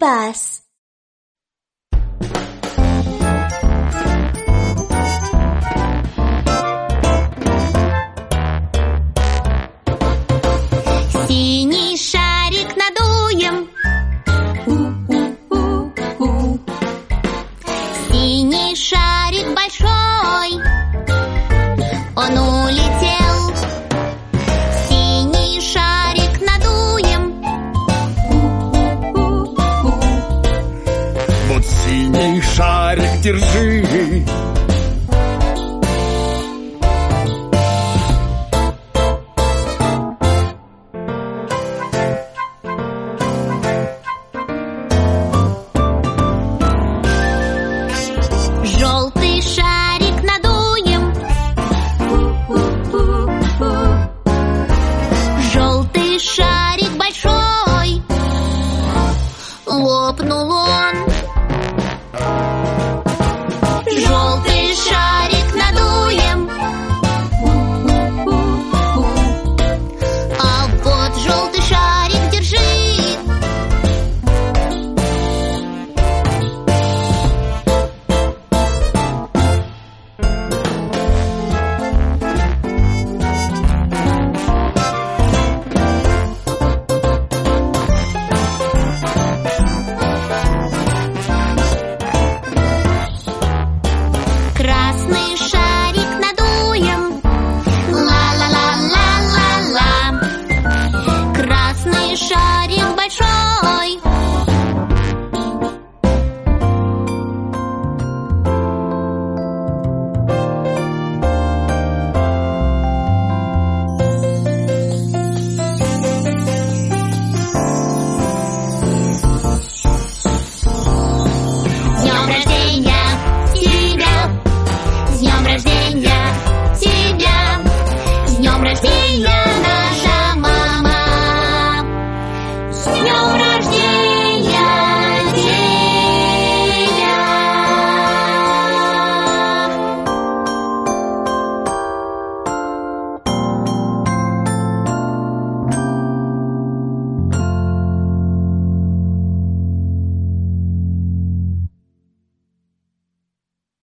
пас. Синий шарик надуем. У-у-у-у. Синий шарик большой. Синий шарик держи Желтый шарик надуем. Желтый шарик большой. Лопнул. шарик